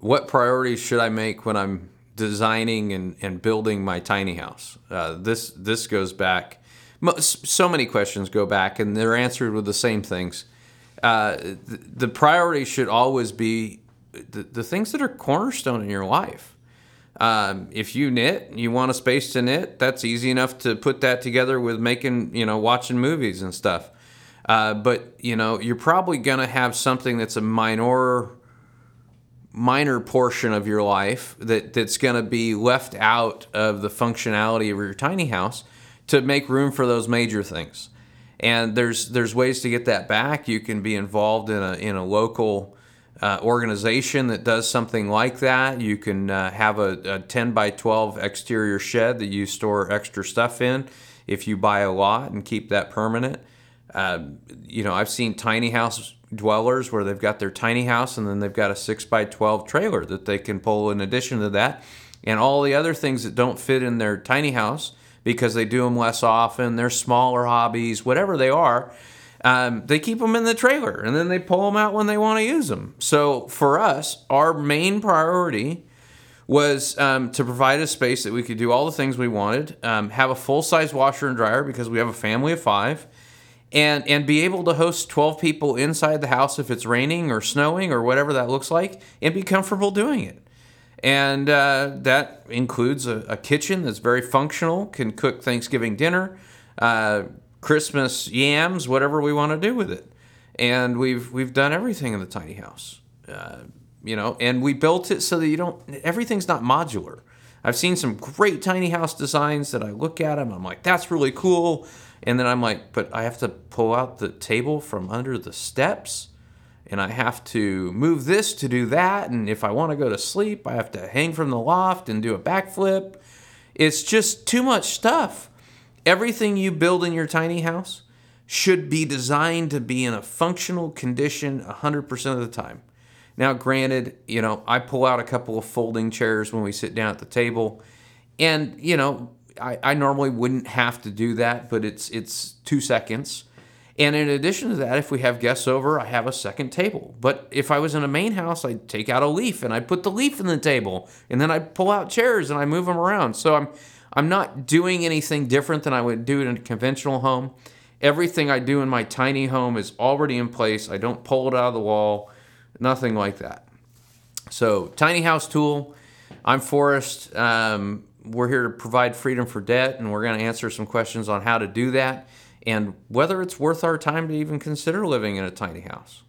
what priorities should I make when I'm designing and, and building my tiny house? Uh, this this goes back. So many questions go back, and they're answered with the same things. Uh, the, the priority should always be the, the things that are cornerstone in your life. Um, if you knit, you want a space to knit. That's easy enough to put that together with making, you know, watching movies and stuff. Uh, but you know, you're probably gonna have something that's a minor minor portion of your life that, that's going to be left out of the functionality of your tiny house to make room for those major things. And there's there's ways to get that back. You can be involved in a in a local uh, organization that does something like that. You can uh, have a, a 10 by 12 exterior shed that you store extra stuff in if you buy a lot and keep that permanent. Uh, you know, I've seen tiny house dwellers where they've got their tiny house and then they've got a 6 by 12 trailer that they can pull in addition to that. And all the other things that don't fit in their tiny house because they do them less often they're smaller hobbies whatever they are um, they keep them in the trailer and then they pull them out when they want to use them so for us our main priority was um, to provide a space that we could do all the things we wanted um, have a full-size washer and dryer because we have a family of five and and be able to host 12 people inside the house if it's raining or snowing or whatever that looks like and be comfortable doing it. And uh, that includes a, a, kitchen that's very functional can cook thanksgiving dinner uh, christmas yams whatever we want to do with it. And we've we've done everything in the tiny house uh, you know and we built it so that you don't everything's not modular i've seen some great tiny house designs that i look at them i'm like that's really cool and then I'm like, but I have to pull out the table from under the steps and I have to move this to do that. And if I want to go to sleep, I have to hang from the loft and do a backflip. It's just too much stuff. Everything you build in your tiny house should be designed to be in a functional condition 100% of the time. Now, granted, you know, I pull out a couple of folding chairs when we sit down at the table. And, you know, I, I normally wouldn't have to do that, but it's it's two seconds. And in addition to that, if we have guests over, I have a second table. But if I was in a main house, I'd take out a leaf and I'd put the leaf in the table, and then I'd pull out chairs and I move them around. So I'm I'm not doing anything different than I would do in a conventional home. Everything I do in my tiny home is already in place. I don't pull it out of the wall, nothing like that. So tiny house tool. I'm Forrest. Um, we're here to provide freedom for debt, and we're going to answer some questions on how to do that and whether it's worth our time to even consider living in a tiny house.